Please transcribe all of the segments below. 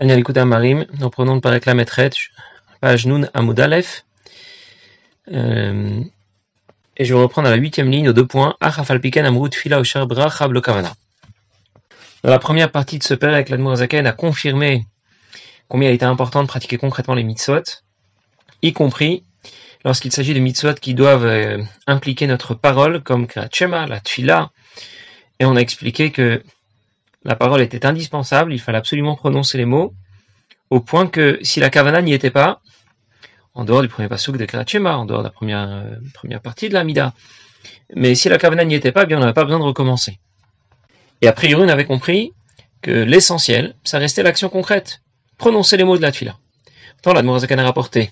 nous prenons par la maîtresse, page Nun Amoudalef. Euh, et je vais reprendre à la huitième ligne aux deux points. Dans la première partie de ce père avec l'Admorazaken a confirmé combien il était important de pratiquer concrètement les mitzvot, y compris lorsqu'il s'agit de mitzvot qui doivent euh, impliquer notre parole, comme la la Tfila, et on a expliqué que la parole était indispensable, il fallait absolument prononcer les mots, au point que si la kavana n'y était pas, en dehors du premier pasuk de Krachema, en dehors de la première, euh, première partie de la Mida, mais si la kavana n'y était pas, eh bien on n'avait pas besoin de recommencer. Et a priori, on avait compris que l'essentiel, ça restait l'action concrète, prononcer les mots de la tfila. Pourtant, la a rapporté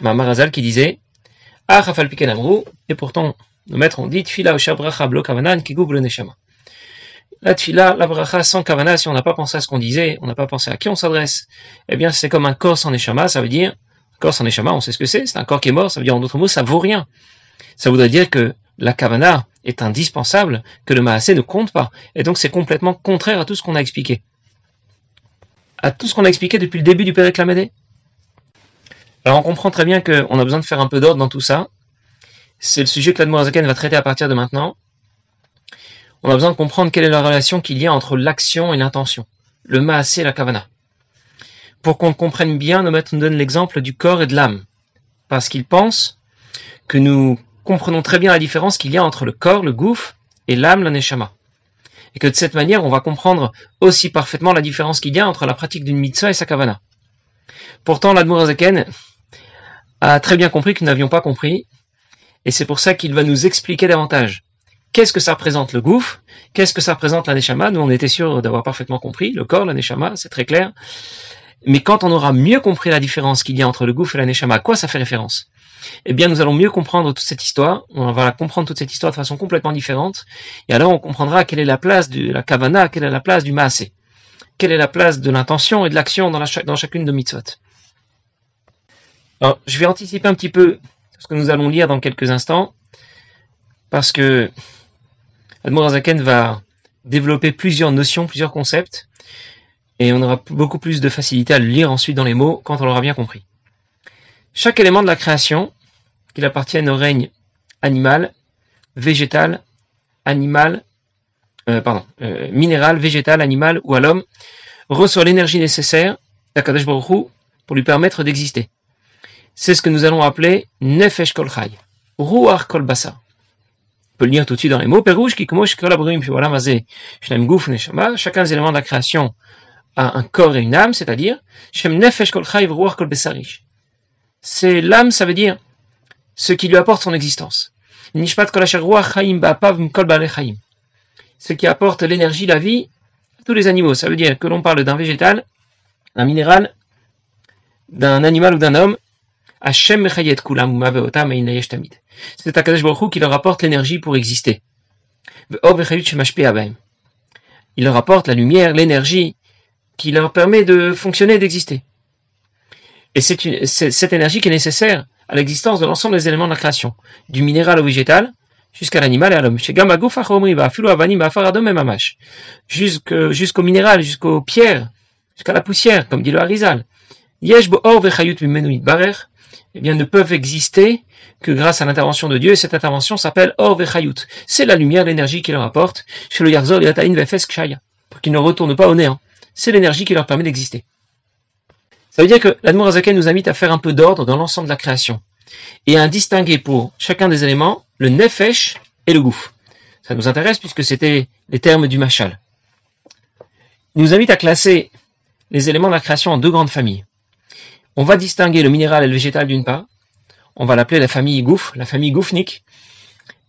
ma Marazal qui disait Ah, et pourtant, nos maîtres ont dit Tfila bracha blo kavanan ki neshama. La tfila, la bracha sans kavana, si on n'a pas pensé à ce qu'on disait, on n'a pas pensé à qui on s'adresse, eh bien c'est comme un corps sans neshama, ça veut dire, un corps sans neshama, on sait ce que c'est, c'est un corps qui est mort, ça veut dire en d'autres mots, ça vaut rien. Ça voudrait dire que la kavana est indispensable, que le maasé ne compte pas, et donc c'est complètement contraire à tout ce qu'on a expliqué. À tout ce qu'on a expliqué depuis le début du Père Lamédé. Alors on comprend très bien qu'on a besoin de faire un peu d'ordre dans tout ça. C'est le sujet que l'Admorazaken va traiter à partir de maintenant on a besoin de comprendre quelle est la relation qu'il y a entre l'action et l'intention, le maasé et la kavana. Pour qu'on comprenne bien, nos maîtres nous donnent l'exemple du corps et de l'âme, parce qu'ils pensent que nous comprenons très bien la différence qu'il y a entre le corps, le gouffre, et l'âme, l'aneshama. Et que de cette manière, on va comprendre aussi parfaitement la différence qu'il y a entre la pratique d'une mitzvah et sa kavana. Pourtant, l'Admorazaken a très bien compris que nous n'avions pas compris, et c'est pour ça qu'il va nous expliquer davantage Qu'est-ce que ça représente le gouffre Qu'est-ce que ça représente l'aneshama Nous, on était sûr d'avoir parfaitement compris. Le corps, l'aneshama, c'est très clair. Mais quand on aura mieux compris la différence qu'il y a entre le gouffre et l'aneshama, à quoi ça fait référence? Eh bien, nous allons mieux comprendre toute cette histoire. On va comprendre toute cette histoire de façon complètement différente. Et alors, on comprendra quelle est la place de la kavana, quelle est la place du maasé. Quelle est la place de l'intention et de l'action dans, dans chacune de mitzvot. Alors, je vais anticiper un petit peu ce que nous allons lire dans quelques instants. Parce que Admorazaken va développer plusieurs notions, plusieurs concepts, et on aura beaucoup plus de facilité à le lire ensuite dans les mots quand on l'aura bien compris. Chaque élément de la création, qu'il appartienne au règne animal, végétal, animal, euh, pardon, euh, minéral, végétal, animal ou à l'homme, reçoit l'énergie nécessaire d'Akadosh Baruch pour lui permettre d'exister. C'est ce que nous allons appeler Nefesh Kol Ruach Kol Basar peut lire tout de suite dans les mots. Qui chacun des éléments de la création a un corps et une âme, c'est-à-dire c'est l'âme, ça veut dire ce qui lui apporte son existence. Ce qui apporte l'énergie, la vie à tous les animaux. Ça veut dire que l'on parle d'un végétal, d'un minéral, d'un animal ou d'un homme, Hashem kulam C'est Akadosh Baruch qui leur apporte l'énergie pour exister. Il leur apporte la lumière, l'énergie qui leur permet de fonctionner et d'exister. Et c'est cette énergie qui est nécessaire à l'existence de l'ensemble des éléments de la création, du minéral au végétal jusqu'à l'animal et à l'homme. Jusqu'au minéral, jusqu'aux pierres, jusqu'à la poussière, comme dit le Harizal eh bien, ne peuvent exister que grâce à l'intervention de Dieu, et cette intervention s'appelle Or Vechayut. C'est la lumière, l'énergie qui leur apporte, chez le Yarzol et Vefes Kshaya, pour qu'ils ne retournent pas au néant. C'est l'énergie qui leur permet d'exister. Ça veut dire que l'Admour Azaken nous invite à faire un peu d'ordre dans l'ensemble de la création, et à distinguer pour chacun des éléments le Nefesh et le Gouf. Ça nous intéresse puisque c'était les termes du Machal. Il nous invite à classer les éléments de la création en deux grandes familles. On va distinguer le minéral et le végétal d'une part. On va l'appeler la famille Gouf, la famille Goufnik.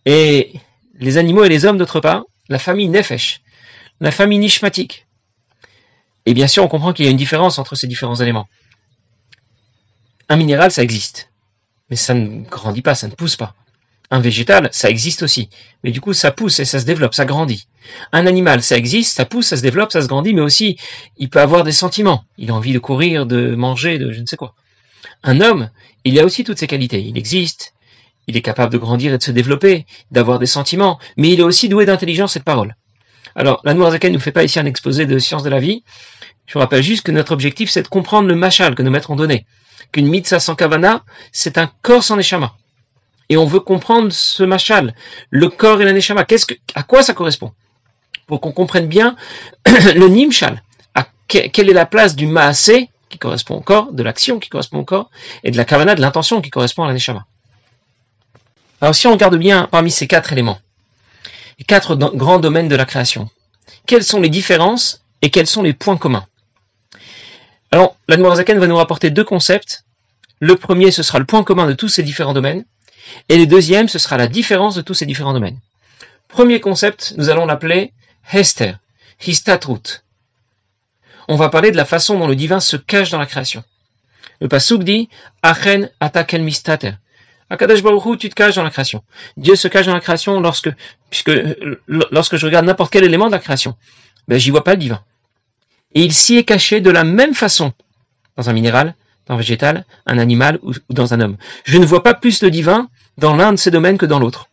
Et les animaux et les hommes d'autre part, la famille Nefesh, la famille Nishmatik. Et bien sûr, on comprend qu'il y a une différence entre ces différents éléments. Un minéral, ça existe. Mais ça ne grandit pas, ça ne pousse pas. Un végétal, ça existe aussi. Mais du coup, ça pousse et ça se développe, ça grandit. Un animal, ça existe, ça pousse, ça se développe, ça se grandit, mais aussi, il peut avoir des sentiments. Il a envie de courir, de manger, de je ne sais quoi. Un homme, il a aussi toutes ces qualités. Il existe, il est capable de grandir et de se développer, d'avoir des sentiments, mais il est aussi doué d'intelligence et de parole. Alors, la Noirzaken ne nous fait pas ici un exposé de sciences de la vie, Je vous rappelle juste que notre objectif, c'est de comprendre le machal que nos maîtres ont donné. Qu'une mitzvah sans kavana, c'est un corps sans neshama. Et on veut comprendre ce machal, le corps et la neshama. Qu'est-ce que, à quoi ça correspond? Pour qu'on comprenne bien le nimshal. À quelle est la place du maasé, qui correspond au corps, de l'action qui correspond au corps, et de la kavana, de l'intention qui correspond à la neshama. Alors si on regarde bien parmi ces quatre éléments, les quatre grands domaines de la création, quelles sont les différences et quels sont les points communs? Alors, l'Admorazaken va nous rapporter deux concepts. Le premier, ce sera le point commun de tous ces différents domaines, et le deuxième, ce sera la différence de tous ces différents domaines. Premier concept, nous allons l'appeler Hester, Histatrut. On va parler de la façon dont le divin se cache dans la création. Le Pasuk dit Achen atakel mistater. Akadash tu te caches dans la création. Dieu se cache dans la création lorsque, lorsque je regarde n'importe quel élément de la création, ben, j'y vois pas le divin. Et il s'y est caché de la même façon dans un minéral, dans un végétal, un animal ou, dans un homme. Je ne vois pas plus le divin dans l'un de ces domaines que dans l'autre.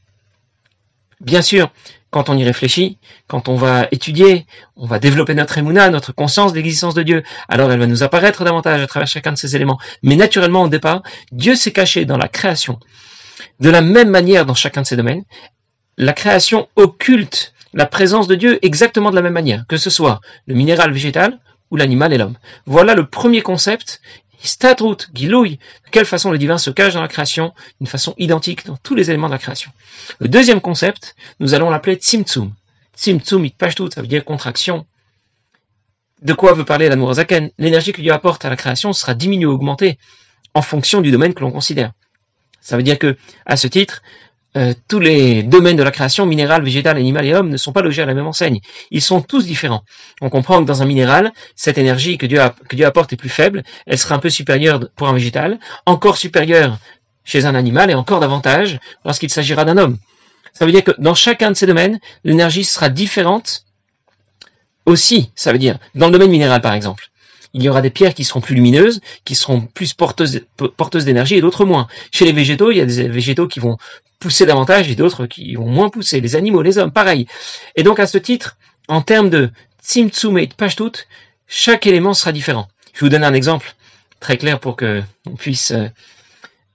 Bien sûr, quand on y réfléchit, quand on va étudier, on va développer notre émouna, notre conscience de l'existence de Dieu, alors elle va nous apparaître davantage à travers chacun de ces éléments. Mais naturellement, au départ, Dieu s'est caché dans la création. De la même manière dans chacun de ces domaines, la création occulte la présence de Dieu exactement de la même manière, que ce soit le minéral végétal ou l'animal et l'homme. Voilà le premier concept Statrout, Gilouï, de quelle façon le divin se cache dans la création, d'une façon identique dans tous les éléments de la création. Le deuxième concept, nous allons l'appeler Tzimtzum. Tzimtzum, itpashtout, ça veut dire contraction. De quoi veut parler la Zaken? L'énergie que Dieu apporte à la création sera diminuée ou augmentée en fonction du domaine que l'on considère. Ça veut dire que, à ce titre, euh, tous les domaines de la création, minéral, végétal, animal et homme, ne sont pas logés à la même enseigne. Ils sont tous différents. On comprend que dans un minéral, cette énergie que Dieu, que Dieu apporte est plus faible, elle sera un peu supérieure pour un végétal, encore supérieure chez un animal et encore davantage lorsqu'il s'agira d'un homme. Ça veut dire que dans chacun de ces domaines, l'énergie sera différente aussi, ça veut dire, dans le domaine minéral par exemple il y aura des pierres qui seront plus lumineuses, qui seront plus porteuses, d'énergie et d'autres moins. Chez les végétaux, il y a des végétaux qui vont pousser davantage et d'autres qui vont moins pousser. Les animaux, les hommes, pareil. Et donc à ce titre, en termes de Tsimtsum et Pashtut, chaque élément sera différent. Je vous donne un exemple très clair pour que on puisse euh,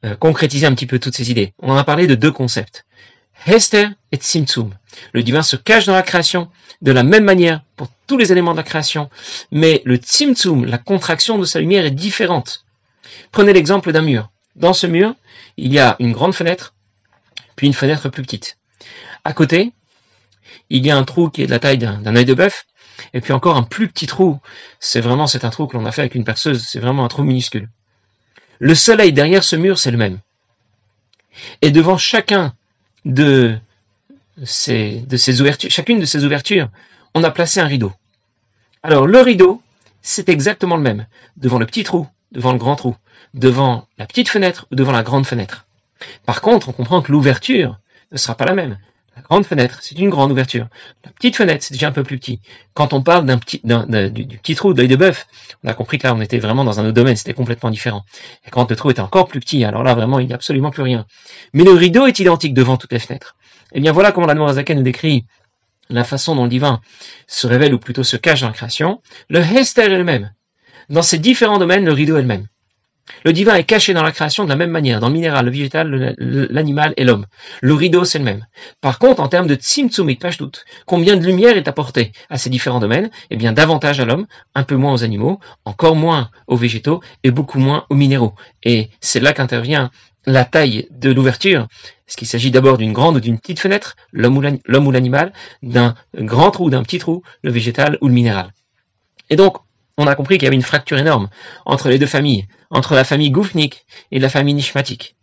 euh, concrétiser un petit peu toutes ces idées. On en a parlé de deux concepts. Hester et Tzimtzum. Le divin se cache dans la création de la même manière pour tous les éléments de la création, mais le Tzimtzum, la contraction de sa lumière est différente. Prenez l'exemple d'un mur. Dans ce mur, il y a une grande fenêtre, puis une fenêtre plus petite. À côté, il y a un trou qui est de la taille d'un œil de bœuf, et puis encore un plus petit trou. C'est vraiment, c'est un trou que l'on a fait avec une perceuse, c'est vraiment un trou minuscule. Le soleil derrière ce mur, c'est le même. Et devant chacun de ces, ouvertures, chacune de ces ouvertures, on a placé un rideau. Alors le rideau, c'est exactement le même, devant le petit trou, devant le grand trou, devant la petite fenêtre ou devant la grande fenêtre. Par contre, on comprend que l'ouverture ne sera pas la même. La grande fenêtre, c'est une grande ouverture. La petite fenêtre, c'est déjà un peu plus petit. Quand on parle d'un petit, du, petit trou d'œil de bœuf, on a compris que là, on était vraiment dans un autre domaine, c'était complètement différent. Et quand le trou était encore plus petit, alors là, vraiment, il n'y a absolument plus rien. Mais le rideau est identique devant toutes les fenêtres. Eh bien, voilà comment la Noirzaken nous décrit la façon dont le divin se révèle ou plutôt se cache dans la création. Le Hester est le même. Dans ces différents domaines, le rideau est le même. Le divin est caché dans la création de la même manière, dans le minéral, le végétal, l'animal et l'homme. Le rideau, c'est le même. Par contre, en termes de tzimtzumit, pas doute, combien de lumière est apportée à ces différents domaines? Eh bien, davantage à l'homme, un peu moins aux animaux, encore moins aux végétaux et beaucoup moins aux minéraux. Et c'est là qu'intervient la taille de l'ouverture. Est-ce qu'il s'agit d'abord d'une grande ou d'une petite fenêtre, l'homme ou l'animal, d'un grand trou, d'un petit trou, le végétal ou le minéral? Et donc, on a compris qu'il y avait une fracture énorme entre les deux familles, entre la famille Goufnik et la famille Nishmatik.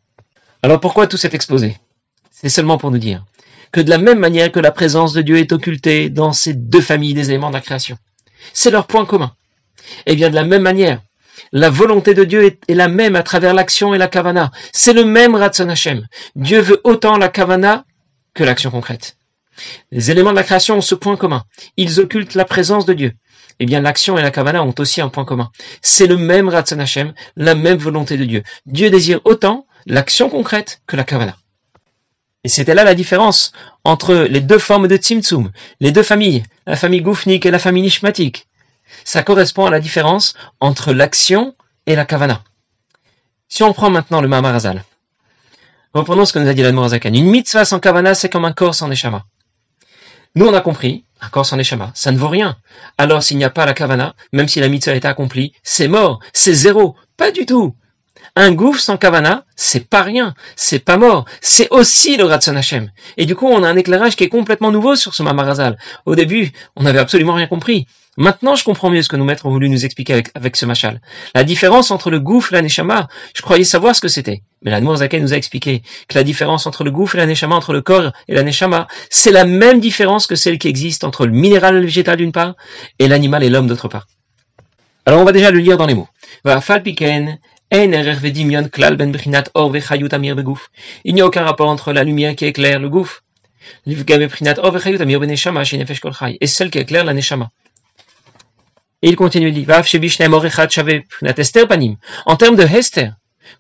Alors pourquoi tout cet exposé? C'est seulement pour nous dire que de la même manière que la présence de Dieu est occultée dans ces deux familles des éléments de la création, c'est leur point commun. Et bien de la même manière, la volonté de Dieu est, la même à travers l'action et la kavana. C'est le même Ratson Hashem. Dieu veut autant la kavana que l'action concrète. Les éléments de la création ont ce point commun. Ils occultent la présence de Dieu eh bien l'action et la kavana ont aussi un point commun. C'est le même Ratzon Hashem, la même volonté de Dieu. Dieu désire autant l'action concrète que la kavana. Et c'était là la différence entre les deux formes de Tzimtzum, les deux familles, la famille Goufnik et la famille Nishmatik. Ça correspond à la différence entre l'action et la kavana. Si on prend maintenant le Mahamarazal, reprenons ce que nous a dit l'Admorazakan. Une mitzvah sans kavana, c'est comme un corps sans neshama. Nous, on a compris, corps sans neshama, ça ne vaut rien. Alors, s'il n'y a pas la kavana, même si la mitzvah est accomplie, c'est mort, c'est zéro. Pas du tout. Un gouffre sans kavana, c'est pas rien, c'est pas mort, c'est aussi le Ratson Hashem. Et du coup, on a un éclairage qui est complètement nouveau sur ce Mamarazal. Au début, on n'avait absolument rien compris. Maintenant, je comprends mieux ce que nos maîtres ont voulu nous expliquer avec, ce machal. La différence entre le gouffre et la neshama, je croyais savoir ce que c'était. Mais la Zaken nous a expliqué que la différence entre le gouffre et la neshama, entre le corps et la neshama, c'est la même différence que celle qui existe entre le minéral et le végétal d'une part, et l'animal et l'homme d'autre part. Alors, on va déjà le lire dans les mots. Ben Il n'y a aucun rapport entre la lumière qui éclaire le gouffre et celle qui éclaire la neshama. Et il continue, il dit, en termes de Hester,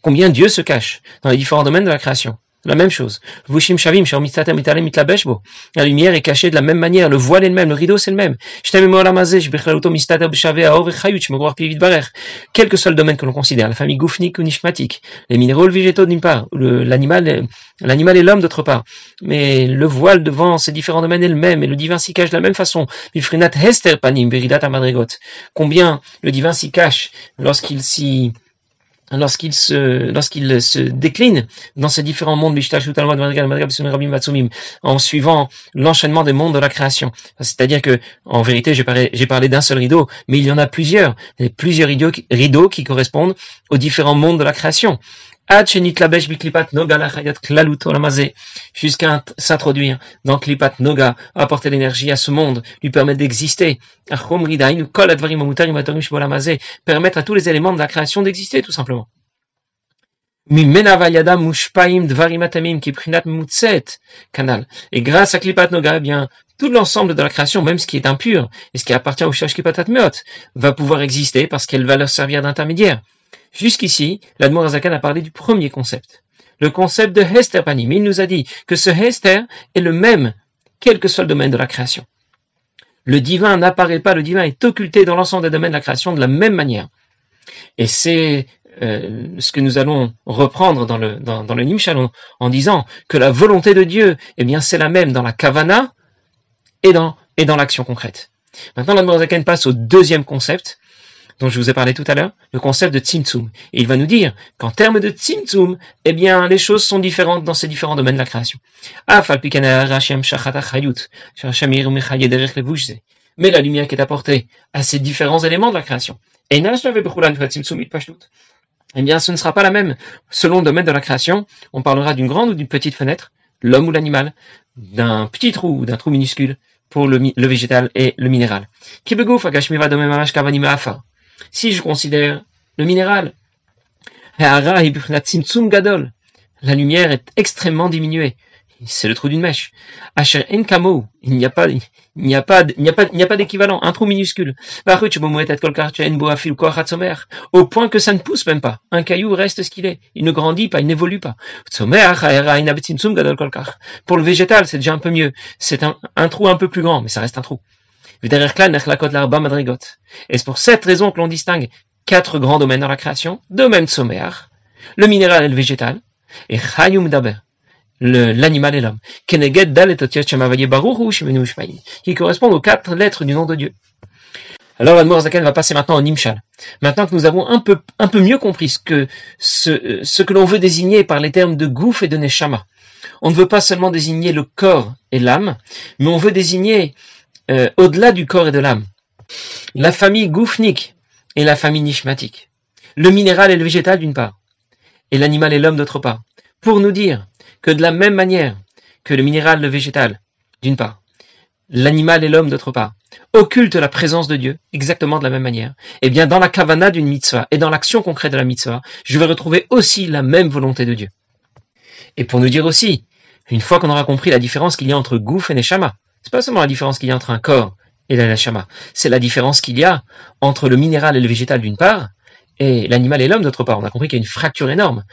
combien Dieu se cache dans les différents domaines de la création? La même chose. La lumière est cachée de la même manière. Le voile est le même. Le rideau c'est le même. Quel que soit le domaine que l'on considère, la famille goufnik ou nishmatique, les minéraux, le végétaux d'une part, l'animal, l'animal et l'homme d'autre part. Mais le voile devant ces différents domaines est le même et le divin s'y cache de la même façon. Combien le divin s'y cache lorsqu'il s'y lorsqu'il se, lorsqu'il se décline dans ces différents mondes, en suivant l'enchaînement des mondes de la création. C'est-à-dire que, en vérité, j'ai parlé, d'un seul rideau, mais il y en a plusieurs, il y a plusieurs rideaux qui correspondent aux différents mondes de la création jusqu'à s'introduire dans Klipat Noga, apporter l'énergie à ce monde, lui permettre d'exister, permettre à tous les éléments de la création d'exister tout simplement. Et grâce à Klipat Noga, eh bien, tout l'ensemble de la création, même ce qui est impur, et ce qui appartient au Shash Klipat va pouvoir exister parce qu'elle va leur servir d'intermédiaire. Jusqu'ici, l'Admorazakan a parlé du premier concept, le concept de Hester Panim. Il nous a dit que ce Hester est le même, quel que soit le domaine de la création. Le divin n'apparaît pas, le divin est occulté dans l'ensemble des domaines de la création de la même manière. Et c'est euh, ce que nous allons reprendre dans le, dans, en, disant que la volonté de Dieu, eh bien, c'est la même dans la Kavana et dans, l'action concrète. Maintenant, l'Admorazakan passe au deuxième concept, dont je vous ai parlé tout à l'heure, le concept de Tzimtzum. Et il va nous dire qu'en termes de Tzimtzum, eh bien, les choses sont différentes dans ces différents domaines de la création. Mais la lumière qui est apportée à ces différents éléments de la création. Eh bien, ce ne sera pas la même. Selon le domaine de la création, on parlera d'une grande ou d'une petite fenêtre, l'homme ou l'animal, d'un petit trou ou d'un trou minuscule pour le, le, végétal et le minéral. Si je considère le minéral, la lumière est extrêmement diminuée. C'est le trou d'une mèche. il n'y a pas, il n'y a pas, a pas, a pas d'équivalent. Un trou minuscule. Au point que ça ne pousse même pas. Un caillou reste ce qu'il est. Il ne grandit pas, il n'évolue pas. Pour le végétal, c'est déjà un peu mieux. C'est un, un trou un peu plus grand, mais ça reste un trou. Et c'est pour cette raison que l'on distingue quatre grands domaines dans la création, domaine sommaire, le minéral et le végétal, et Chayum Daber, l'animal et l'homme, qui correspondent aux quatre lettres du nom de Dieu. Alors Admor Zaken va passer maintenant au Nimshal. Maintenant que nous avons un peu, un peu mieux compris ce que, ce, ce que l'on veut désigner par les termes de Gouf et de Neshama, on ne veut pas seulement désigner le corps et l'âme, mais on veut désigner euh, au-delà du corps et de l'âme. La famille goufnik et la famille nishmatique. Le minéral et le végétal d'une part, et l'animal et l'homme d'autre part. Pour nous dire que de la même manière que le minéral, le végétal, d'une part, l'animal et l'homme d'autre part, occultent la présence de Dieu exactement de la même manière, eh bien dans la kavana d'une mitzvah et dans l'action concrète de la mitzvah, je vais retrouver aussi la même volonté de Dieu. Et pour nous dire aussi, une fois qu'on aura compris la différence qu'il y a entre gouf et neshama, c'est pas seulement la différence qu'il y a entre un corps et la c'est la différence qu'il y a entre le minéral et le végétal d'une part, et l'animal et l'homme d'autre part. On a compris qu'il y a une fracture énorme.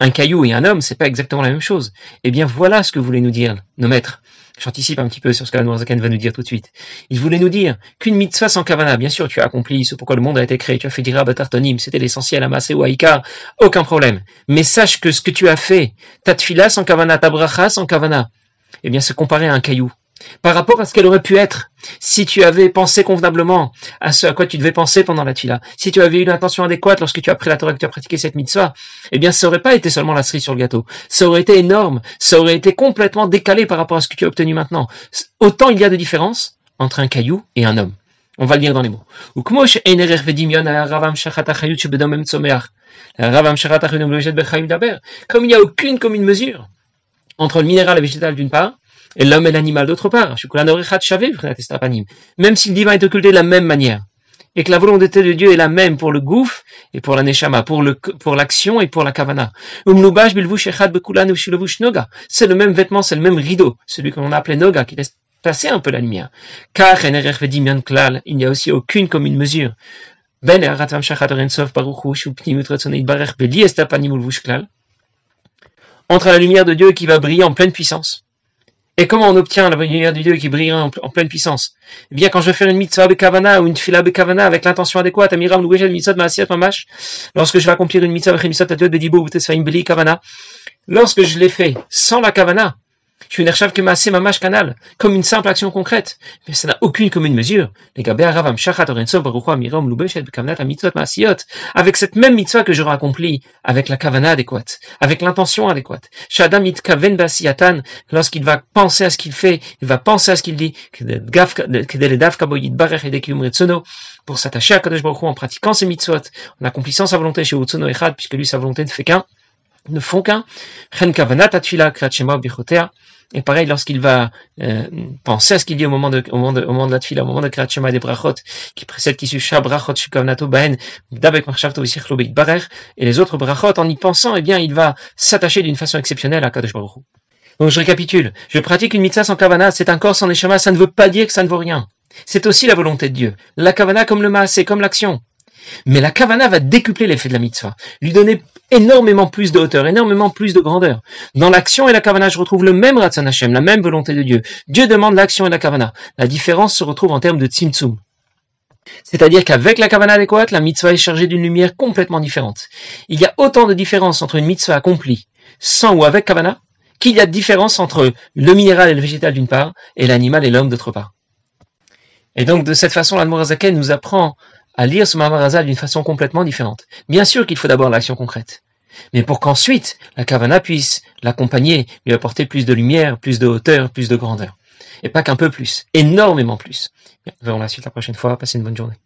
Un caillou et un homme, c'est pas exactement la même chose. Eh bien, voilà ce que voulaient nous dire nos maîtres. J'anticipe un petit peu sur ce que la va nous dire tout de suite. Il voulait nous dire qu'une mitzvah sans kavana, bien sûr, tu as accompli ce pourquoi le monde a été créé, tu as fait dira c'était l'essentiel, amassé ou aïka, aucun problème. Mais sache que ce que tu as fait, ta tfila sans kavana, ta bracha sans kavana, eh bien, c'est comparé à un caillou par rapport à ce qu'elle aurait pu être si tu avais pensé convenablement à ce à quoi tu devais penser pendant la tila, si tu avais eu l'intention adéquate lorsque tu as pris la Torah que tu as pratiqué cette mitzvah, eh bien ça aurait pas été seulement la cerise sur le gâteau, ça aurait été énorme, ça aurait été complètement décalé par rapport à ce que tu as obtenu maintenant. Autant il y a de différence entre un caillou et un homme. On va le lire dans les mots. Comme il n'y a aucune commune mesure entre le minéral et le végétal d'une part, et l'homme et l'animal d'autre part. Même si le divin est occulté de la même manière, et que la volonté de Dieu est la même pour le gouffre et pour la neshama, pour le pour l'action et pour la kavana. C'est le même vêtement, c'est le même rideau, celui que l'on appelait noga, qui laisse passer un peu la lumière. Car il n'y a aussi aucune commune mesure. Ben entre la lumière de Dieu qui va briller en pleine puissance et comment on obtient la lumière de Dieu qui brille en, pleine puissance? Eh bien, quand je vais faire une mitzvah bekavana ou une fila bekavana avec l'intention adéquate, amiram mitzvah mamash, lorsque je vais accomplir une mitzvah mitzvah bedibo kavana, lorsque je l'ai fait sans la kavana, comme une simple action concrète. Mais ça n'a aucune commune mesure. Avec cette même mitzvah que j'aurai accomplie, avec la kavana adéquate, avec l'intention adéquate. Shadam kaven basiatan, lorsqu'il va penser à ce qu'il fait, il va penser à ce qu'il dit, pour s'attacher à Kadosh Baruch en pratiquant ses mitzvot, en accomplissant sa volonté chez Utsono Echad, puisque lui, sa volonté ne fait qu'un, ne font qu'un. Et pareil, lorsqu'il va euh, penser à ce qu'il dit au moment de, au moment de, au moment de la tfila, au moment de Kriyat Shema des brachot, qui précède, qui suit brachot shukavnato baen, dabek marchavto v'sichlo barer, et les autres brachot, en y pensant, eh bien, il va s'attacher d'une façon exceptionnelle à Kadosh Baruch Donc je récapitule. Je pratique une mitzvah sans kavana, c'est un corps sans neshama, ça ne veut pas dire que ça ne vaut rien. C'est aussi la volonté de Dieu. La kavana comme le ma, c'est comme l'action. Mais la kavana va décupler l'effet de la mitzvah, lui donner énormément plus de hauteur, énormément plus de grandeur. Dans l'action et la kavana, je retrouve le même Ratzon Hashem, la même volonté de Dieu. Dieu demande l'action et la kavana. La différence se retrouve en termes de tzimtzum. C'est-à-dire qu'avec la kavana adéquate, la mitzvah est chargée d'une lumière complètement différente. Il y a autant de différence entre une mitzvah accomplie sans ou avec kavana qu'il y a de différence entre le minéral et le végétal d'une part et l'animal et l'homme d'autre part. Et donc de cette façon, l'Admorazaken nous apprend à lire ce Mahamarazal d'une façon complètement différente. Bien sûr qu'il faut d'abord l'action concrète, mais pour qu'ensuite la Kavana puisse l'accompagner, lui apporter plus de lumière, plus de hauteur, plus de grandeur. Et pas qu'un peu plus, énormément plus. Bien, verrons la suite la prochaine fois. Passez une bonne journée.